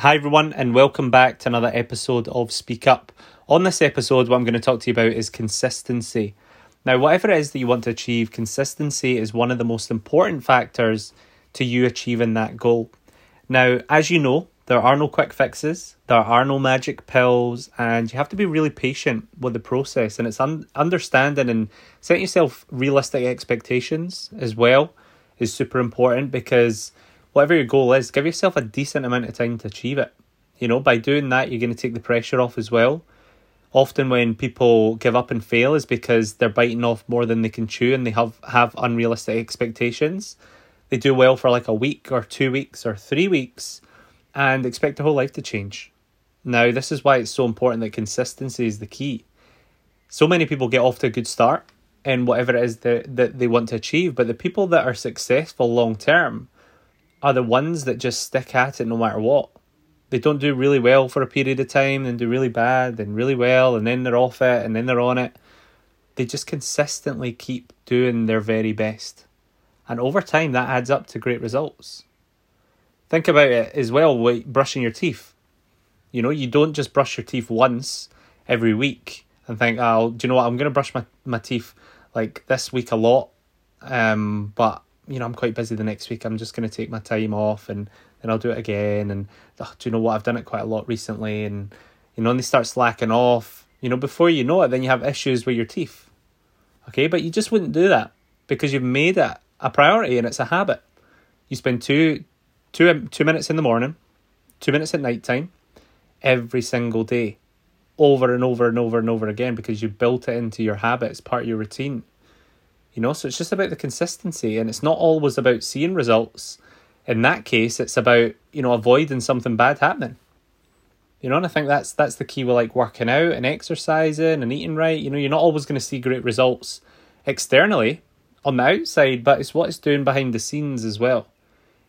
Hi, everyone, and welcome back to another episode of Speak Up. On this episode, what I'm going to talk to you about is consistency. Now, whatever it is that you want to achieve, consistency is one of the most important factors to you achieving that goal. Now, as you know, there are no quick fixes, there are no magic pills, and you have to be really patient with the process. And it's un- understanding and setting yourself realistic expectations as well is super important because whatever your goal is, give yourself a decent amount of time to achieve it. You know, by doing that, you're going to take the pressure off as well. Often, when people give up and fail, is because they're biting off more than they can chew and they have, have unrealistic expectations. They do well for like a week or two weeks or three weeks and expect their whole life to change. Now, this is why it's so important that consistency is the key. So many people get off to a good start in whatever it is that, that they want to achieve, but the people that are successful long term are the ones that just stick at it no matter what. They don't do really well for a period of time, then do really bad, then really well, and then they're off it, and then they're on it. They just consistently keep doing their very best. And over time, that adds up to great results. Think about it as well with brushing your teeth. You know, you don't just brush your teeth once every week and think, oh, do you know what? I'm going to brush my, my teeth like this week a lot. Um, but you know, I'm quite busy the next week. I'm just going to take my time off and then I'll do it again. And oh, do you know what? I've done it quite a lot recently. And, you know, and they start slacking off, you know, before you know it, then you have issues with your teeth. Okay. But you just wouldn't do that because you've made it a priority and it's a habit. You spend two, two, um, two minutes in the morning, two minutes at night time, every single day, over and over and over and over again because you built it into your habit. It's part of your routine. You know, so it's just about the consistency and it's not always about seeing results. In that case, it's about, you know, avoiding something bad happening. You know, and I think that's that's the key with like working out and exercising and eating right. You know, you're not always going to see great results externally on the outside, but it's what it's doing behind the scenes as well.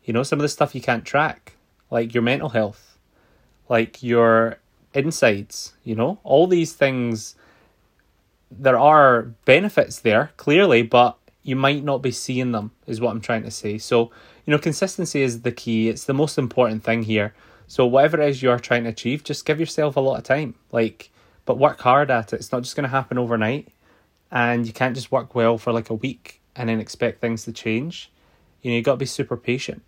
You know, some of the stuff you can't track, like your mental health, like your insides, you know, all these things there are benefits there clearly, but you might not be seeing them, is what I'm trying to say. So, you know, consistency is the key. It's the most important thing here. So, whatever it is you're trying to achieve, just give yourself a lot of time. Like, but work hard at it. It's not just going to happen overnight. And you can't just work well for like a week and then expect things to change. You know, you got to be super patient.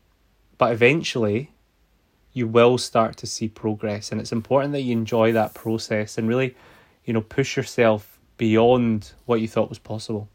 But eventually, you will start to see progress. And it's important that you enjoy that process and really, you know, push yourself beyond what you thought was possible.